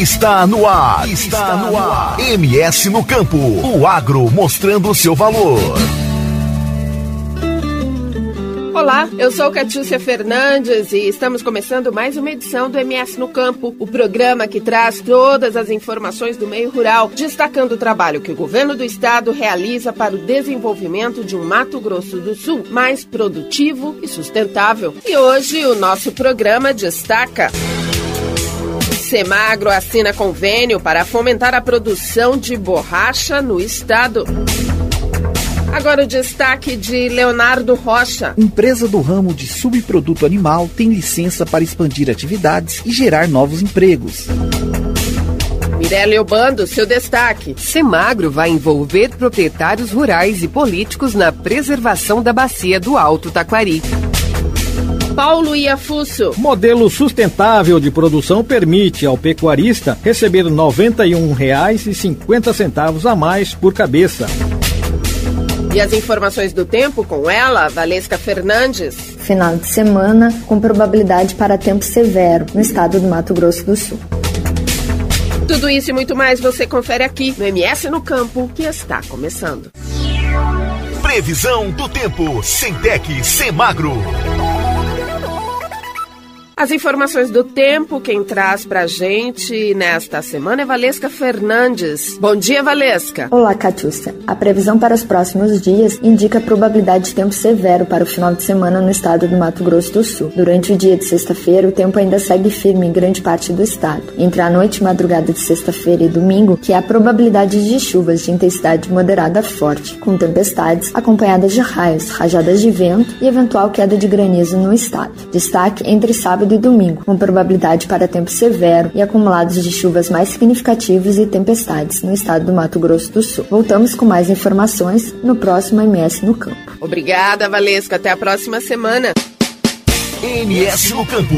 Está no ar. Está no ar. MS no campo. O agro mostrando seu valor. Olá, eu sou Catiúcia Fernandes e estamos começando mais uma edição do MS no Campo, o programa que traz todas as informações do meio rural, destacando o trabalho que o governo do estado realiza para o desenvolvimento de um Mato Grosso do Sul mais produtivo e sustentável. E hoje o nosso programa destaca. Semagro assina convênio para fomentar a produção de borracha no estado. Agora o destaque de Leonardo Rocha. Empresa do ramo de subproduto animal tem licença para expandir atividades e gerar novos empregos. Mirelle Obando, seu destaque. Semagro vai envolver proprietários rurais e políticos na preservação da bacia do Alto Taquari. Paulo Iafusso. Modelo sustentável de produção permite ao pecuarista receber R$ 91,50 a mais por cabeça. E as informações do tempo com ela, Valesca Fernandes. Final de semana com probabilidade para tempo severo no estado do Mato Grosso do Sul. Tudo isso e muito mais você confere aqui no MS no Campo, que está começando. Previsão do tempo, Centec, Semagro. As informações do tempo, quem traz pra gente nesta semana é Valesca Fernandes. Bom dia, Valesca. Olá, Catiúcia. A previsão para os próximos dias indica probabilidade de tempo severo para o final de semana no estado do Mato Grosso do Sul. Durante o dia de sexta-feira, o tempo ainda segue firme em grande parte do estado. Entre a noite e madrugada de sexta-feira e domingo, que há probabilidade de chuvas de intensidade moderada forte, com tempestades acompanhadas de raios, rajadas de vento e eventual queda de granizo no estado. Destaque entre sábado sábado e domingo, com probabilidade para tempo severo e acumulados de chuvas mais significativos e tempestades no estado do Mato Grosso do Sul. Voltamos com mais informações no próximo MS no Campo. Obrigada, Valesca. Até a próxima semana. MS no Campo.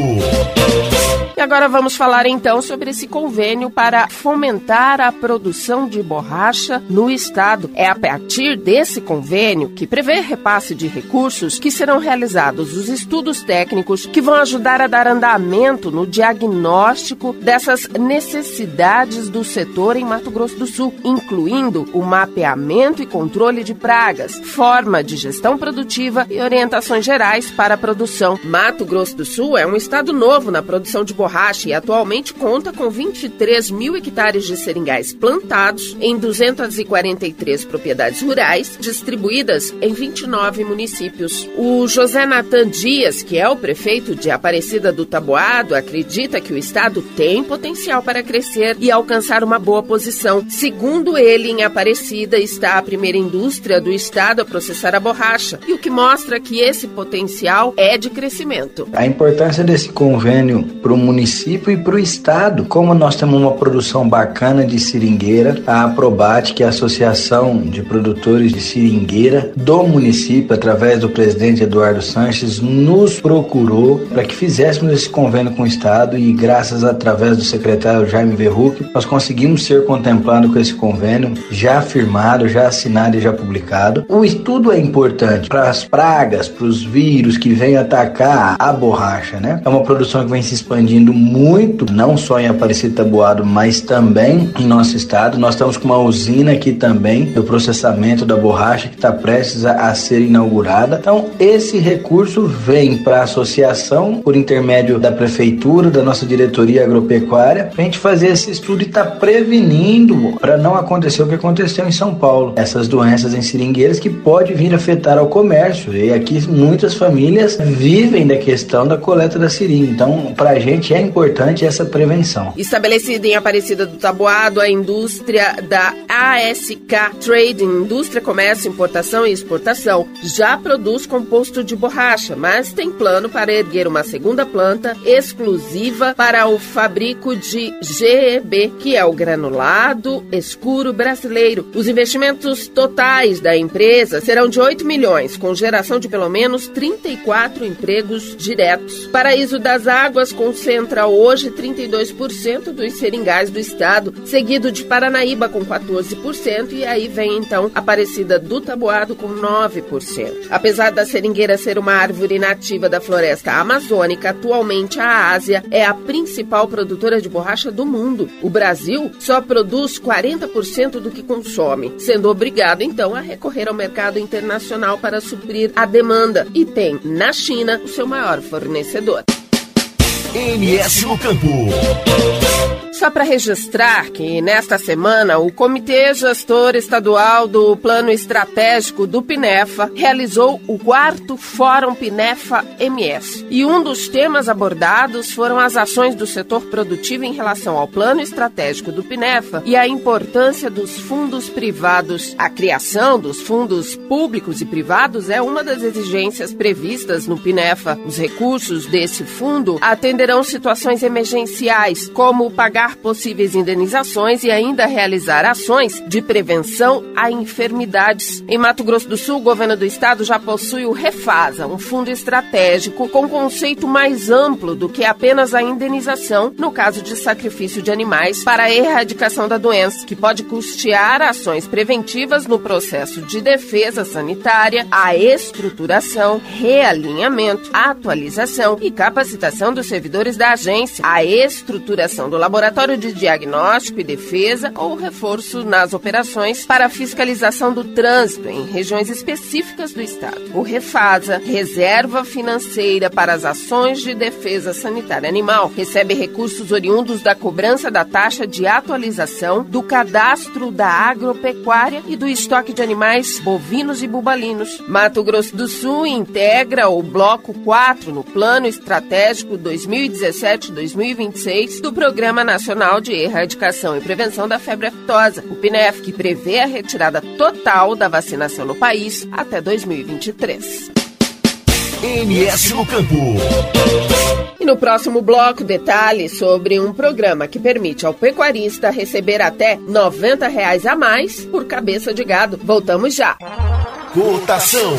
E agora vamos falar então sobre esse convênio para fomentar a produção de borracha no estado. É a partir desse convênio que prevê repasse de recursos que serão realizados os estudos técnicos que vão ajudar a dar andamento no diagnóstico dessas necessidades do setor em Mato Grosso do Sul, incluindo o mapeamento e controle de pragas, forma de gestão produtiva e orientações gerais para a produção. Mato Grosso do Sul é um estado novo na produção de borracha e atualmente conta com 23 mil hectares de seringais plantados em 243 propriedades rurais, distribuídas em 29 municípios. O José Natan Dias, que é o prefeito de Aparecida do Taboado, acredita que o estado tem potencial para crescer e alcançar uma boa posição. Segundo ele, em Aparecida está a primeira indústria do estado a processar a borracha, e o que mostra que esse potencial é de crescimento. A importância desse convênio para o município e para o estado, como nós temos uma produção bacana de seringueira, a Aprobate, que é a Associação de Produtores de Seringueira do município, através do presidente Eduardo Sanches, nos procurou para que fizéssemos esse convênio com o estado e graças através do secretário Jaime Verruc, nós conseguimos ser contemplados com esse convênio já firmado, já assinado e já publicado. O estudo é importante para as pragas, para os vírus que vêm atacar a borracha, né? É uma produção que vem se expandindo muito, não só em Aparecida Tabuado, mas também em nosso estado. Nós estamos com uma usina aqui também do processamento da borracha que está prestes a, a, ser inaugurada. Então, esse recurso vem para a associação por intermédio da prefeitura, da nossa diretoria agropecuária, para a gente fazer esse estudo e estar tá prevenindo para não acontecer o que aconteceu em São Paulo, essas doenças em seringueiras que pode vir afetar ao comércio. E aqui muitas famílias vivem da questão da coleta da seringa. Então, para a gente é importante essa prevenção. Estabelecida em Aparecida do Taboado, a indústria da ASK Trading, Indústria, Comércio, Importação e Exportação, já produz composto de borracha, mas tem plano para erguer uma segunda planta exclusiva para o fabrico de GEB, que é o granulado escuro brasileiro. Os investimentos totais da empresa serão de 8 milhões, com geração de pelo menos 34 empregos diretos. Paraíso das Águas concentra concentra hoje 32% dos seringais do estado, seguido de Paranaíba com 14% e aí vem então Aparecida do Taboado com 9%. Apesar da seringueira ser uma árvore nativa da floresta amazônica, atualmente a Ásia é a principal produtora de borracha do mundo. O Brasil só produz 40% do que consome, sendo obrigado então a recorrer ao mercado internacional para suprir a demanda e tem na China o seu maior fornecedor. MS no Campo. Só para registrar que nesta semana o Comitê Gestor Estadual do Plano Estratégico do Pinefa realizou o quarto Fórum Pinefa MS. E um dos temas abordados foram as ações do setor produtivo em relação ao Plano Estratégico do Pinefa e a importância dos fundos privados. A criação dos fundos públicos e privados é uma das exigências previstas no Pinefa. Os recursos desse fundo atenderão situações emergenciais, como possíveis indenizações e ainda realizar ações de prevenção a enfermidades. Em Mato Grosso do Sul, o governo do estado já possui o Refasa, um fundo estratégico com conceito mais amplo do que apenas a indenização no caso de sacrifício de animais para a erradicação da doença, que pode custear ações preventivas no processo de defesa sanitária, a estruturação, realinhamento, atualização e capacitação dos servidores da agência, a estruturação do laboratório laboratório de diagnóstico e defesa ou reforço nas operações para fiscalização do trânsito em regiões específicas do Estado. O Refasa, Reserva Financeira para as Ações de Defesa Sanitária Animal, recebe recursos oriundos da cobrança da taxa de atualização do cadastro da agropecuária e do estoque de animais bovinos e bubalinos. Mato Grosso do Sul integra o Bloco 4 no Plano Estratégico 2017-2026 do Programa Nacional Nacional de Erradicação e Prevenção da Febre Aftosa, o PNEF, que prevê a retirada total da vacinação no país até 2023. MS no Campo. E no próximo bloco, detalhes sobre um programa que permite ao pecuarista receber até 90 reais a mais por cabeça de gado. Voltamos já. Cotação.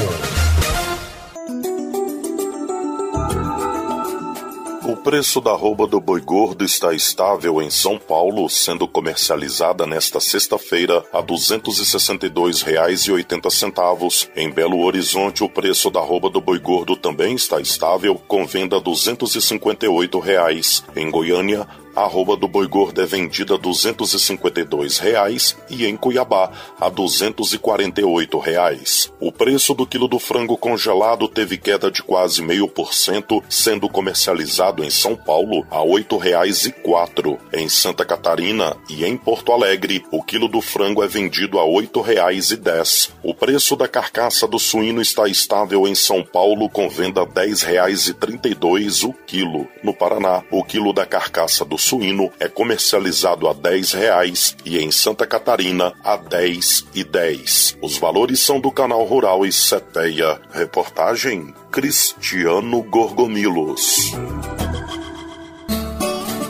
Preço da arroba do boi gordo está estável em São Paulo, sendo comercializada nesta sexta-feira a R$ 262,80. Em Belo Horizonte, o preço da arroba do boi gordo também está estável, com venda 258 reais. Em Goiânia, a arroba do boi gordo é vendida a 252 reais e em Cuiabá a 248 reais. O preço do quilo do frango congelado teve queda de quase meio por cento, sendo comercializado em São Paulo a R$ 8,04. Em Santa Catarina e em Porto Alegre, o quilo do frango é vendido a R$ 8,10. O preço da carcaça do suíno está estável em São Paulo com venda R$ 10,32 o quilo. No Paraná, o quilo da carcaça do suíno é comercializado a R$ 10 e em Santa Catarina a R$ 10 e 10. Os valores são do canal Rural e Seteia. Reportagem Cristiano Gorgomilos.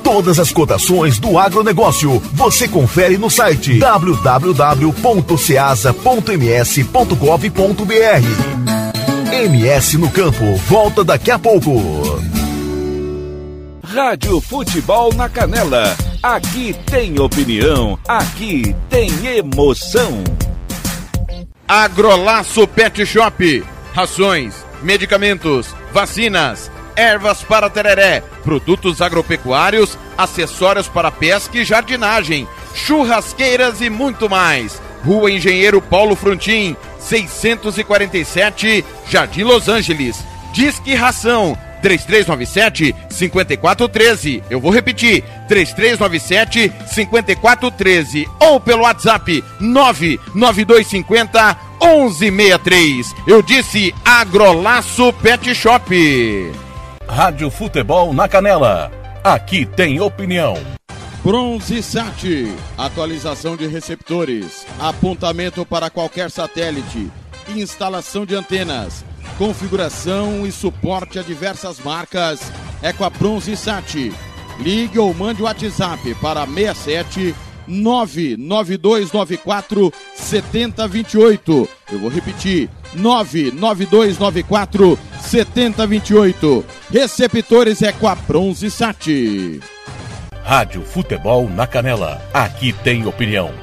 Todas as cotações do agronegócio você confere no site www.ceasa.ms.gov.br. MS no campo, volta daqui a pouco. Rádio Futebol na Canela. Aqui tem opinião, aqui tem emoção. Agrolaço Pet Shop. Rações, medicamentos, vacinas, ervas para tereré, produtos agropecuários, acessórios para pesca e jardinagem, churrasqueiras e muito mais. Rua Engenheiro Paulo Frontin, 647, Jardim Los Angeles. Disque Ração 3397 5413. Eu vou repetir: 3397 5413 ou pelo WhatsApp 99250 1163. Eu disse Agrolaço Pet Shop. Rádio Futebol na Canela. Aqui tem opinião. Bronze Sat, atualização de receptores, apontamento para qualquer satélite, instalação de antenas, configuração e suporte a diversas marcas é com a Bronze Sat. Ligue ou mande o WhatsApp para 67 99294 7028. Eu vou repetir: 99294 7028. Receptores é com a Bronze Sat. Rádio Futebol na Canela. Aqui tem opinião.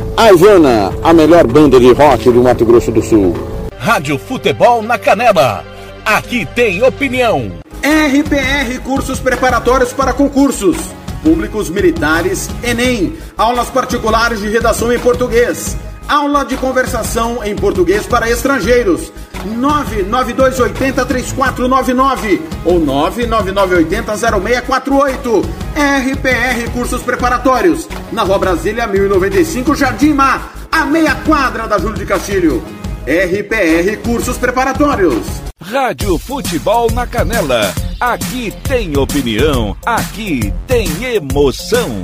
A Ivana, a melhor banda de rock do Mato Grosso do Sul. Rádio Futebol na Canela. Aqui tem opinião. RPR Cursos Preparatórios para Concursos. Públicos Militares, Enem. Aulas particulares de redação em português. Aula de conversação em português para estrangeiros. 992803499 ou 999800648. RPR Cursos Preparatórios. Na Rua Brasília 1095, Jardim Mar, a meia quadra da Júlio de Castilho. RPR Cursos Preparatórios. Rádio Futebol na Canela. Aqui tem opinião, aqui tem emoção.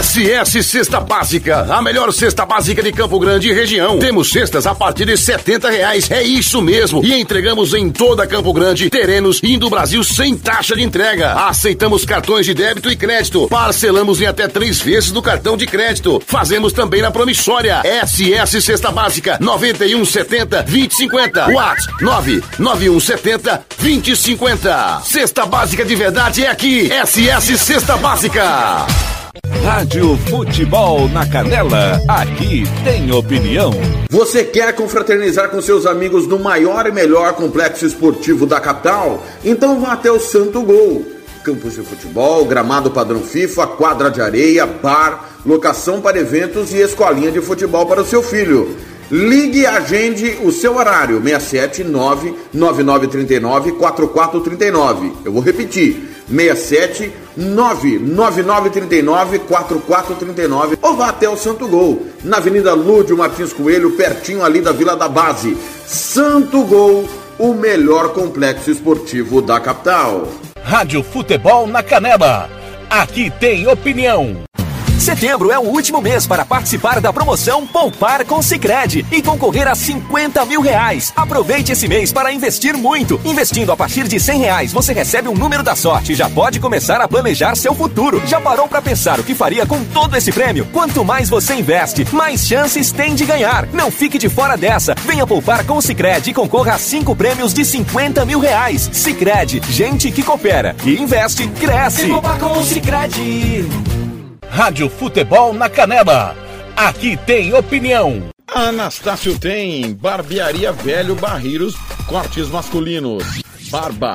SS Cesta Básica, a melhor cesta básica de Campo Grande e região. Temos cestas a partir de setenta reais, é isso mesmo. E entregamos em toda Campo Grande, terrenos e do Brasil sem taxa de entrega. Aceitamos cartões de débito e crédito. Parcelamos em até três vezes do cartão de crédito. Fazemos também na promissória. SS Cesta Básica, 9170 2050. Whats 99170 2050. Cesta Básica de verdade é aqui. SS Cesta Básica. Rádio Futebol na Canela. Aqui tem opinião. Você quer confraternizar com seus amigos no maior e melhor complexo esportivo da capital? Então vá até o Santo Gol. Campos de futebol, gramado padrão FIFA, quadra de areia, bar, locação para eventos e escolinha de futebol para o seu filho. Ligue e agende o seu horário, 679 9939 4439. Eu vou repetir, 67 99939 4439 ou vá até o Santo Gol, na Avenida Lúdio Martins Coelho, pertinho ali da Vila da Base. Santo Gol, o melhor complexo esportivo da capital. Rádio Futebol na Canela. Aqui tem opinião. Setembro é o último mês para participar da promoção Poupar com Sicredi e concorrer a 50 mil reais. Aproveite esse mês para investir muito. Investindo a partir de 100 reais, você recebe um número da sorte e já pode começar a planejar seu futuro. Já parou para pensar o que faria com todo esse prêmio? Quanto mais você investe, mais chances tem de ganhar. Não fique de fora dessa. Venha poupar com o Sicredi e concorra a cinco prêmios de 50 mil reais. Sicredi, gente que coopera e investe, cresce. Vem poupar com o Sicredi. Rádio Futebol na Canela. Aqui tem opinião. Anastácio tem barbearia velho barreiros, cortes masculinos, barba,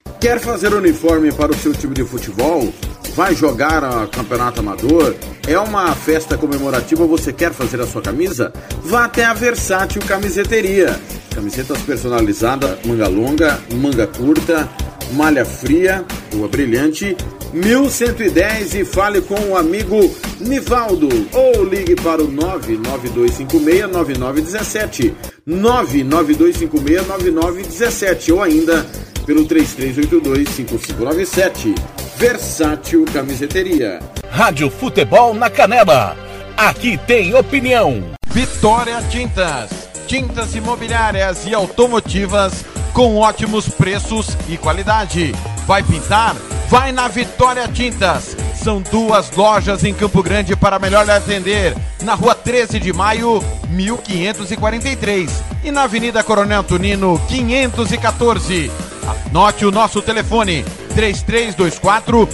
Quer fazer uniforme para o seu time de futebol? Vai jogar a campeonato amador? É uma festa comemorativa, você quer fazer a sua camisa? Vá até a Versátil Camiseteria. Camisetas personalizadas, manga longa, manga curta, malha fria, rua brilhante, 1110 e fale com o amigo Nivaldo ou ligue para o 992569917 992569917 ou ainda pelo 33825597 Versátil Camiseteria. Rádio Futebol na Canela. Aqui tem opinião. Vitória Tintas. Tintas imobiliárias e automotivas com ótimos preços e qualidade. Vai pintar? Vai na Vitória Tintas. São duas lojas em Campo Grande para melhor lhe atender. Na rua 13 de maio, 1543. E na Avenida Coronel Antonino, 514. Anote o nosso telefone: 3324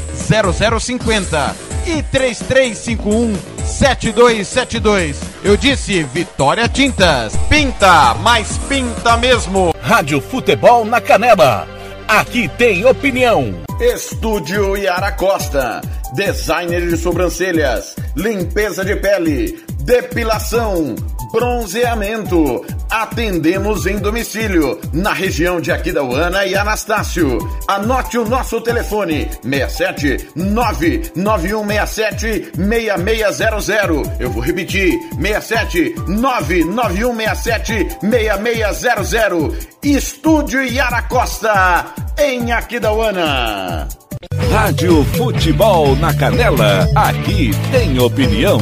0050 e 3351 7272. Eu disse Vitória Tintas. Pinta, mas pinta mesmo. Rádio Futebol na Canela. Aqui tem opinião. Estúdio Yara Costa. Designer de sobrancelhas. Limpeza de pele. Depilação bronzeamento. Atendemos em domicílio, na região de Aquidauana e Anastácio. Anote o nosso telefone: 67 99167 6600. Eu vou repetir: 67 99167 6600. Estúdio Yara Costa, em Aquidauana. Rádio Futebol na Canela, aqui tem opinião.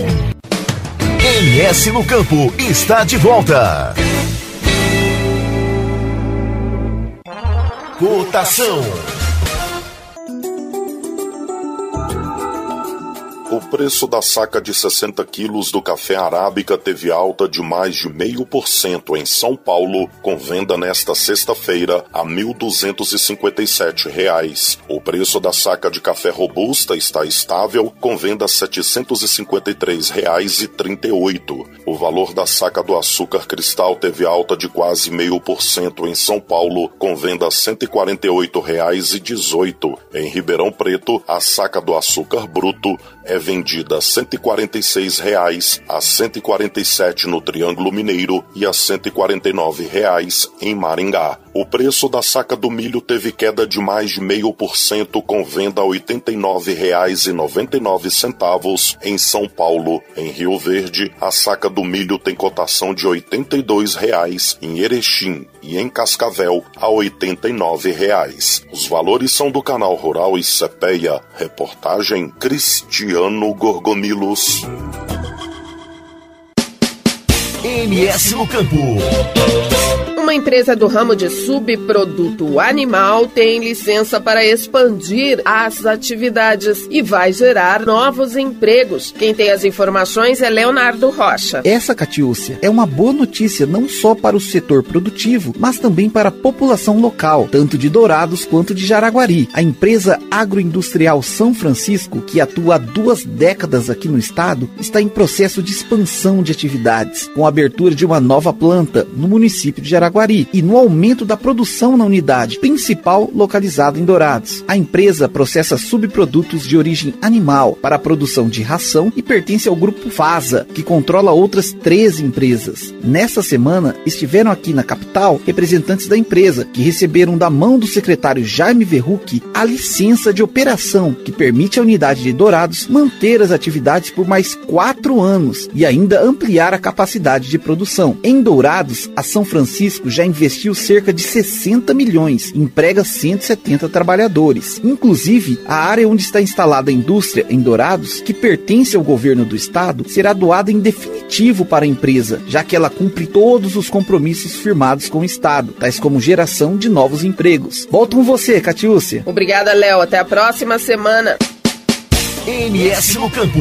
MS no Campo está de volta. Cotação. O preço da saca de 60 quilos do café arábica teve alta de mais de meio por cento em São Paulo, com venda nesta sexta-feira a 1.257 reais. O preço da saca de café robusta está estável, com venda a 753 reais e 38. O valor da saca do açúcar cristal teve alta de quase meio por cento em São Paulo, com venda a 148 reais e 18. Em Ribeirão Preto, a saca do açúcar bruto é vendida a 146 reais, a R$ 147 no Triângulo Mineiro e a 149 reais em Maringá. O preço da saca do milho teve queda de mais de meio por cento com venda a R$ 89,99 em São Paulo. Em Rio Verde, a saca do milho tem cotação de 82 reais, em Erechim e em Cascavel a 89 reais. Os valores são do Canal Rural e Cepeia. Reportagem Cristiano Gorgomilos. MS no Campo. Uma empresa do ramo de subproduto animal tem licença para expandir as atividades e vai gerar novos empregos. Quem tem as informações é Leonardo Rocha. Essa, Catiúcia, é uma boa notícia não só para o setor produtivo, mas também para a população local, tanto de Dourados quanto de Jaraguari. A empresa agroindustrial São Francisco, que atua há duas décadas aqui no estado, está em processo de expansão de atividades, com a abertura de uma nova planta no município de Jaraguari e no aumento da produção na unidade principal localizada em Dourados. A empresa processa subprodutos de origem animal para a produção de ração e pertence ao grupo FASA, que controla outras três empresas. Nesta semana, estiveram aqui na capital representantes da empresa que receberam da mão do secretário Jaime Verruc a licença de operação que permite à unidade de Dourados manter as atividades por mais quatro anos e ainda ampliar a capacidade de produção. Em Dourados, a São Francisco já investiu cerca de 60 milhões e emprega 170 trabalhadores. Inclusive, a área onde está instalada a indústria em Dourados, que pertence ao governo do estado, será doada em definitivo para a empresa, já que ela cumpre todos os compromissos firmados com o estado, tais como geração de novos empregos. Volto com você, Catiúcia. Obrigada, Léo. Até a próxima semana. MS no Campo.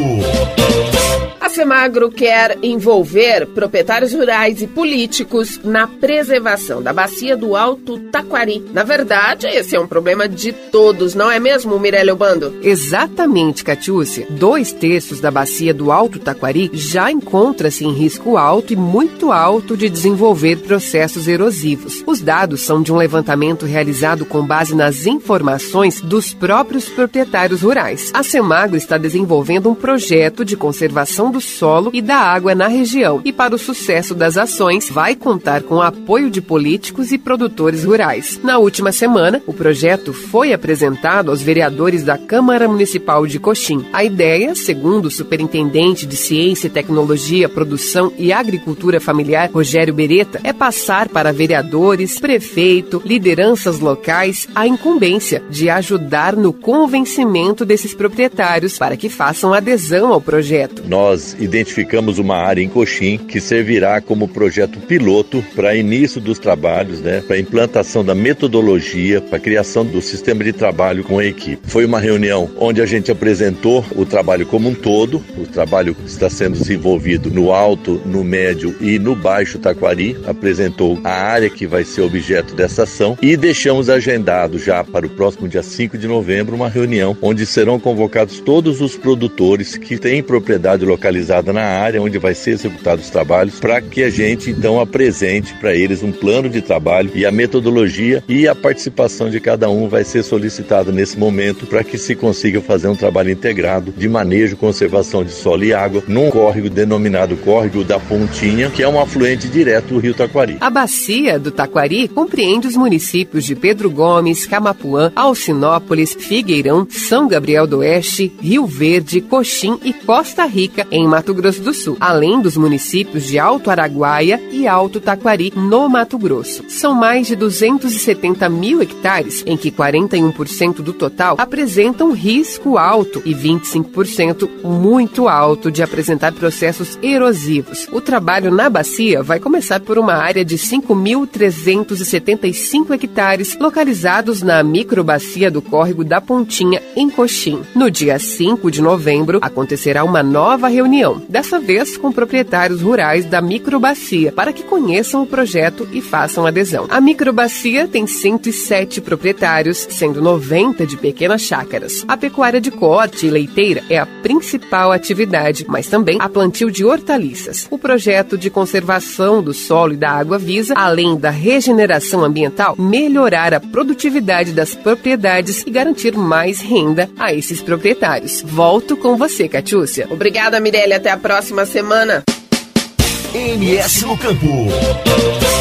Semagro quer envolver proprietários rurais e políticos na preservação da bacia do Alto Taquari. Na verdade, esse é um problema de todos, não é mesmo, Mirelle Bando? Exatamente, Catiúcia. Dois terços da bacia do Alto Taquari já encontra-se em risco alto e muito alto de desenvolver processos erosivos. Os dados são de um levantamento realizado com base nas informações dos próprios proprietários rurais. A Semagro está desenvolvendo um projeto de conservação do solo e da água na região e para o sucesso das ações vai contar com o apoio de políticos e produtores rurais. Na última semana, o projeto foi apresentado aos vereadores da Câmara Municipal de Coxim. A ideia, segundo o superintendente de Ciência, Tecnologia, Produção e Agricultura Familiar, Rogério Beretta, é passar para vereadores, prefeito, lideranças locais a incumbência de ajudar no convencimento desses proprietários para que façam adesão ao projeto. Nós identificamos uma área em Coxim que servirá como projeto piloto para início dos trabalhos, né, para implantação da metodologia, para criação do sistema de trabalho com a equipe. Foi uma reunião onde a gente apresentou o trabalho como um todo, o trabalho está sendo desenvolvido no alto, no médio e no baixo Taquari, apresentou a área que vai ser objeto dessa ação e deixamos agendado já para o próximo dia 5 de novembro uma reunião onde serão convocados todos os produtores que têm propriedade localizada na área onde vai ser executados os trabalhos para que a gente então apresente para eles um plano de trabalho e a metodologia e a participação de cada um vai ser solicitada nesse momento para que se consiga fazer um trabalho integrado de manejo, conservação de solo e água num córrego denominado Córrego da Pontinha, que é um afluente direto do Rio Taquari. A bacia do Taquari compreende os municípios de Pedro Gomes, Camapuã, Alcinópolis, Figueirão, São Gabriel do Oeste, Rio Verde, Coxim e Costa Rica, em Mato Grosso do Sul, além dos municípios de Alto Araguaia e Alto Taquari, no Mato Grosso. São mais de 270 mil hectares, em que 41% do total apresentam risco alto e 25% muito alto de apresentar processos erosivos. O trabalho na bacia vai começar por uma área de 5.375 hectares localizados na microbacia do córrego da Pontinha, em Coxim. No dia 5 de novembro, acontecerá uma nova reunião, dessa vez com proprietários rurais da microbacia, para que conheçam o projeto e façam adesão. A microbacia tem 107 proprietários, sendo 90 de pequenas chácaras. A pecuária de corte e leiteira é a principal atividade, mas também a plantio de hortaliças. O projeto de conservação do solo e da água visa, além da regeneração ambiental, melhorar a produtividade das propriedades e garantir mais renda a esses proprietários. Volto com você, Catiúcia. Obrigada, Mirelle. Até a próxima semana. MS no Campo.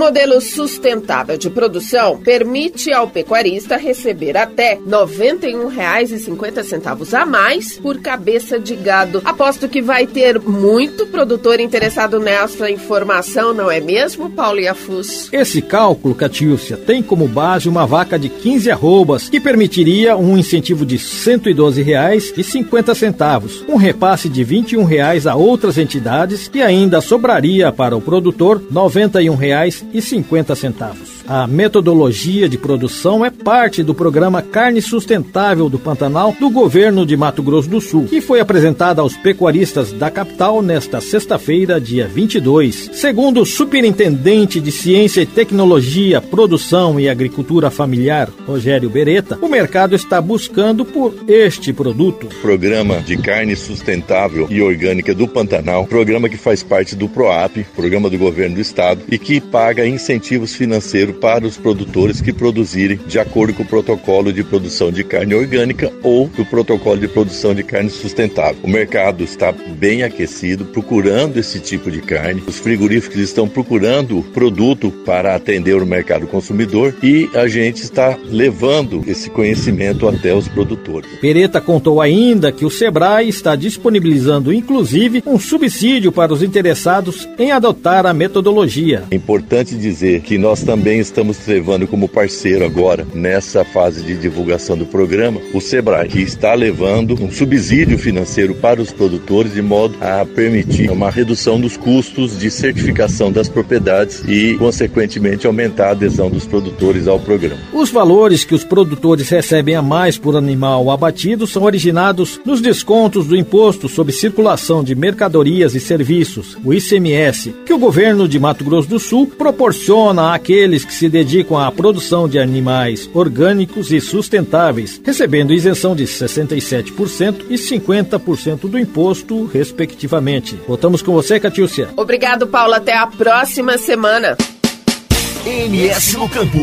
Modelo sustentável de produção permite ao pecuarista receber até R$ 91,50 a mais por cabeça de gado. Aposto que vai ter muito produtor interessado nessa informação, não é mesmo, Paulo Iafus? Esse cálculo, Catiúcia, tem como base uma vaca de 15 arrobas, que permitiria um incentivo de R$ 112,50, um repasse de R$ 21,00 a outras entidades e ainda sobraria para o produtor R$ 91,00 e 50 centavos. A metodologia de produção é parte do programa Carne Sustentável do Pantanal do governo de Mato Grosso do Sul, que foi apresentada aos pecuaristas da capital nesta sexta-feira, dia 22. Segundo o superintendente de Ciência e Tecnologia, Produção e Agricultura Familiar, Rogério Beretta, o mercado está buscando por este produto. Programa de carne sustentável e orgânica do Pantanal, programa que faz parte do PROAP, programa do governo do estado, e que paga incentivos financeiros para os produtores que produzirem de acordo com o protocolo de produção de carne orgânica ou do protocolo de produção de carne sustentável. O mercado está bem aquecido, procurando esse tipo de carne. Os frigoríficos estão procurando produto para atender o mercado consumidor e a gente está levando esse conhecimento até os produtores. Pereta contou ainda que o Sebrae está disponibilizando inclusive um subsídio para os interessados em adotar a metodologia. É importante dizer que nós também estamos levando como parceiro agora, nessa fase de divulgação do programa, o Sebrae, que está levando um subsídio financeiro para os produtores de modo a permitir uma redução dos custos de certificação das propriedades e, consequentemente, aumentar a adesão dos produtores ao programa. Os valores que os produtores recebem a mais por animal abatido são originados nos descontos do Imposto sobre Circulação de Mercadorias e Serviços, o ICMS, que o governo de Mato Grosso do Sul proporciona àqueles que se dedicam à produção de animais orgânicos e sustentáveis, recebendo isenção de 67% e 50% do imposto, respectivamente. Voltamos com você, Catiúcia. Obrigado, Paulo. Até a próxima semana. MS no Campo.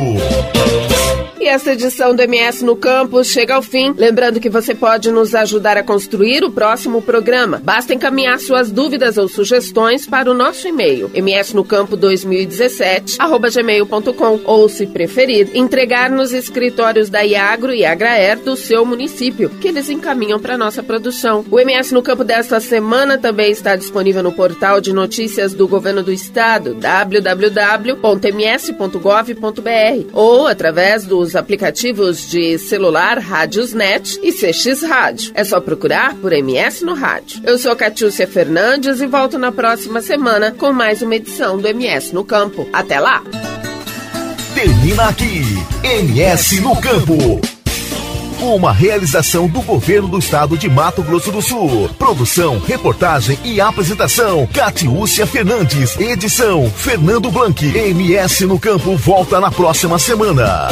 E essa edição do MS no Campus chega ao fim. Lembrando que você pode nos ajudar a construir o próximo programa. Basta encaminhar suas dúvidas ou sugestões para o nosso e-mail msnocampo2017@gmail.com ou, se preferir, entregar nos escritórios da Iagro e Agraer do seu município, que eles encaminham para nossa produção. O MS no Campo desta semana também está disponível no portal de notícias do Governo do Estado, www.ms.gov.br, ou através dos aplicativos de celular Rádiosnet e CX Rádio. É só procurar por MS no rádio. Eu sou Catiúcia Fernandes e volto na próxima semana com mais uma edição do MS no Campo. Até lá! Termina aqui, MS no Campo. Uma realização do governo do estado de Mato Grosso do Sul. Produção, reportagem e apresentação: Catiúcia Fernandes. Edição: Fernando Blanc. MS no Campo volta na próxima semana.